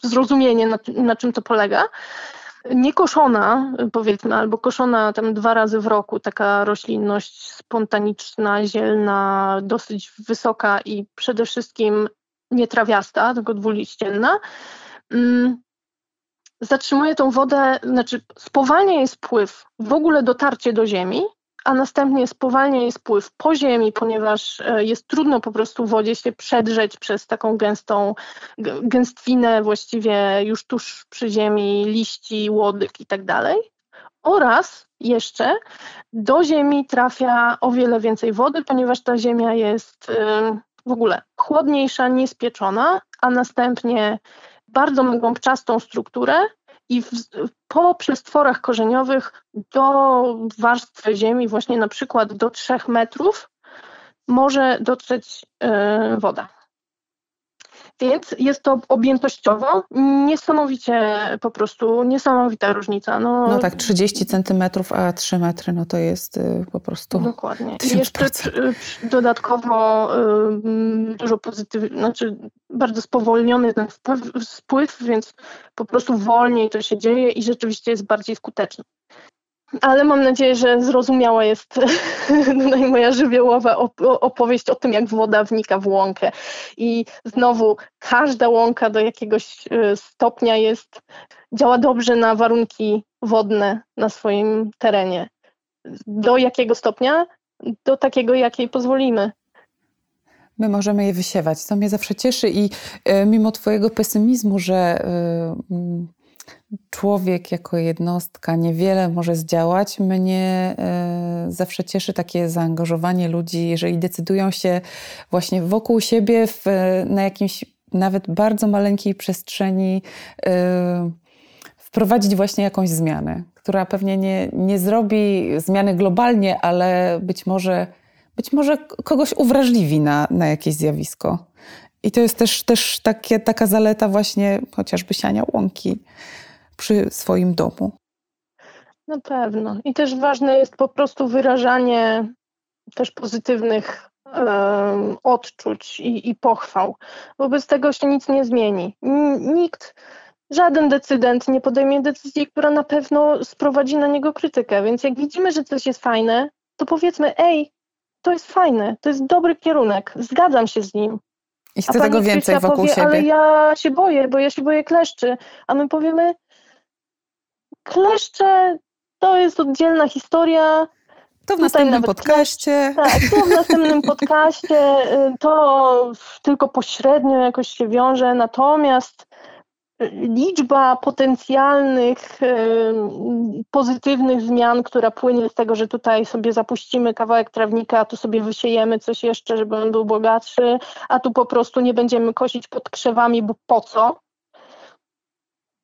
Speaker 3: zrozumienie, na, na czym to polega. Niekoszona, powiedzmy, albo koszona tam dwa razy w roku, taka roślinność spontaniczna, zielna, dosyć wysoka i przede wszystkim nietrawiasta, tylko dwuliścienna, mm, zatrzymuje tą wodę, znaczy spowalnia jej spływ, w ogóle dotarcie do ziemi, a następnie spowalnia jej spływ po ziemi, ponieważ e, jest trudno po prostu wodzie się przedrzeć przez taką gęstą gęstwinę właściwie już tuż przy ziemi, liści, łodyg i tak. Oraz jeszcze do ziemi trafia o wiele więcej wody, ponieważ ta ziemia jest w ogóle chłodniejsza, niespieczona, a następnie bardzo ma gąbczastą strukturę, i w, po przestworach korzeniowych do warstwy ziemi, właśnie na przykład do 3 metrów, może dotrzeć yy, woda. Więc jest to objętościowo niesamowicie po prostu niesamowita różnica.
Speaker 1: No, no tak, 30 centymetrów, a 3 metry, no to jest y, po prostu.
Speaker 3: Dokładnie. I jeszcze dodatkowo y, dużo pozytywnych, znaczy bardzo spowolniony ten wpływ, spływ, więc po prostu wolniej to się dzieje i rzeczywiście jest bardziej skuteczny ale mam nadzieję, że zrozumiała jest moja żywiołowa opowieść o tym, jak woda wnika w łąkę. I znowu każda łąka do jakiegoś y, stopnia jest, działa dobrze na warunki wodne na swoim terenie. Do jakiego stopnia? Do takiego, jakiej pozwolimy.
Speaker 4: My możemy je wysiewać. To mnie zawsze cieszy i y, mimo Twojego pesymizmu, że y, człowiek jako jednostka niewiele może zdziałać, mnie y, zawsze cieszy takie zaangażowanie ludzi, jeżeli decydują się właśnie wokół siebie w, na jakimś nawet bardzo maleńkiej przestrzeni wprowadzić właśnie jakąś zmianę, która pewnie nie, nie zrobi zmiany globalnie, ale być może, być może kogoś uwrażliwi na, na jakieś zjawisko. I to jest też, też takie, taka zaleta właśnie chociażby siania łąki przy swoim domu.
Speaker 3: Na pewno. I też ważne jest po prostu wyrażanie też pozytywnych odczuć i, i pochwał. Wobec tego się nic nie zmieni. Nikt żaden decydent nie podejmie decyzji, która na pewno sprowadzi na niego krytykę. Więc jak widzimy, że coś jest fajne, to powiedzmy, ej, to jest fajne, to jest dobry kierunek, zgadzam się z nim.
Speaker 4: I chcę tego więcej wokół
Speaker 3: powie,
Speaker 4: siebie.
Speaker 3: Ale ja się boję, bo ja się boję kleszczy. A my powiemy, kleszcze to jest oddzielna historia.
Speaker 4: To w następnym podcaście.
Speaker 3: Tak, to w następnym podcaście. Y, to tylko pośrednio jakoś się wiąże. Natomiast liczba potencjalnych pozytywnych zmian, która płynie z tego, że tutaj sobie zapuścimy kawałek trawnika, a tu sobie wysiejemy coś jeszcze, żeby on był bogatszy, a tu po prostu nie będziemy kosić pod krzewami, bo po co?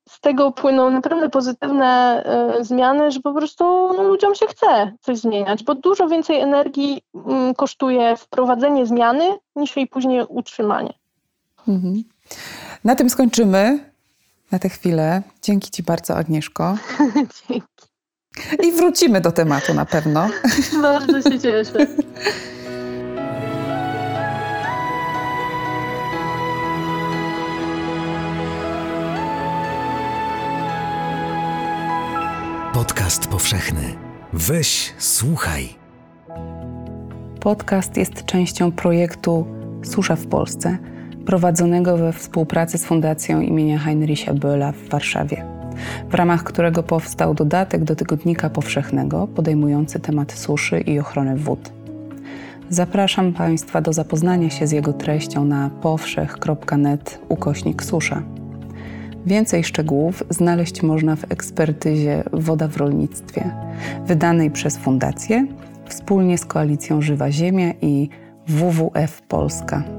Speaker 3: Z tego płyną naprawdę pozytywne e, zmiany, że po prostu no, ludziom się chce coś zmieniać, bo dużo więcej energii mm, kosztuje wprowadzenie zmiany niż jej później utrzymanie.
Speaker 4: Mhm. Na tym skończymy na tę chwilę. Dzięki Ci bardzo, Agnieszko.
Speaker 3: Dzięki.
Speaker 4: I wrócimy do tematu na pewno.
Speaker 3: Bardzo się cieszę.
Speaker 2: Podcast powszechny. Weź, słuchaj.
Speaker 1: Podcast jest częścią projektu Susza w Polsce – prowadzonego we współpracy z Fundacją imienia Heinricha Bölla w Warszawie, w ramach którego powstał dodatek do Tygodnika Powszechnego podejmujący temat suszy i ochrony wód. Zapraszam Państwa do zapoznania się z jego treścią na powszech.net ukośnik susza. Więcej szczegółów znaleźć można w ekspertyzie Woda w rolnictwie, wydanej przez Fundację wspólnie z Koalicją Żywa Ziemia i WWF Polska.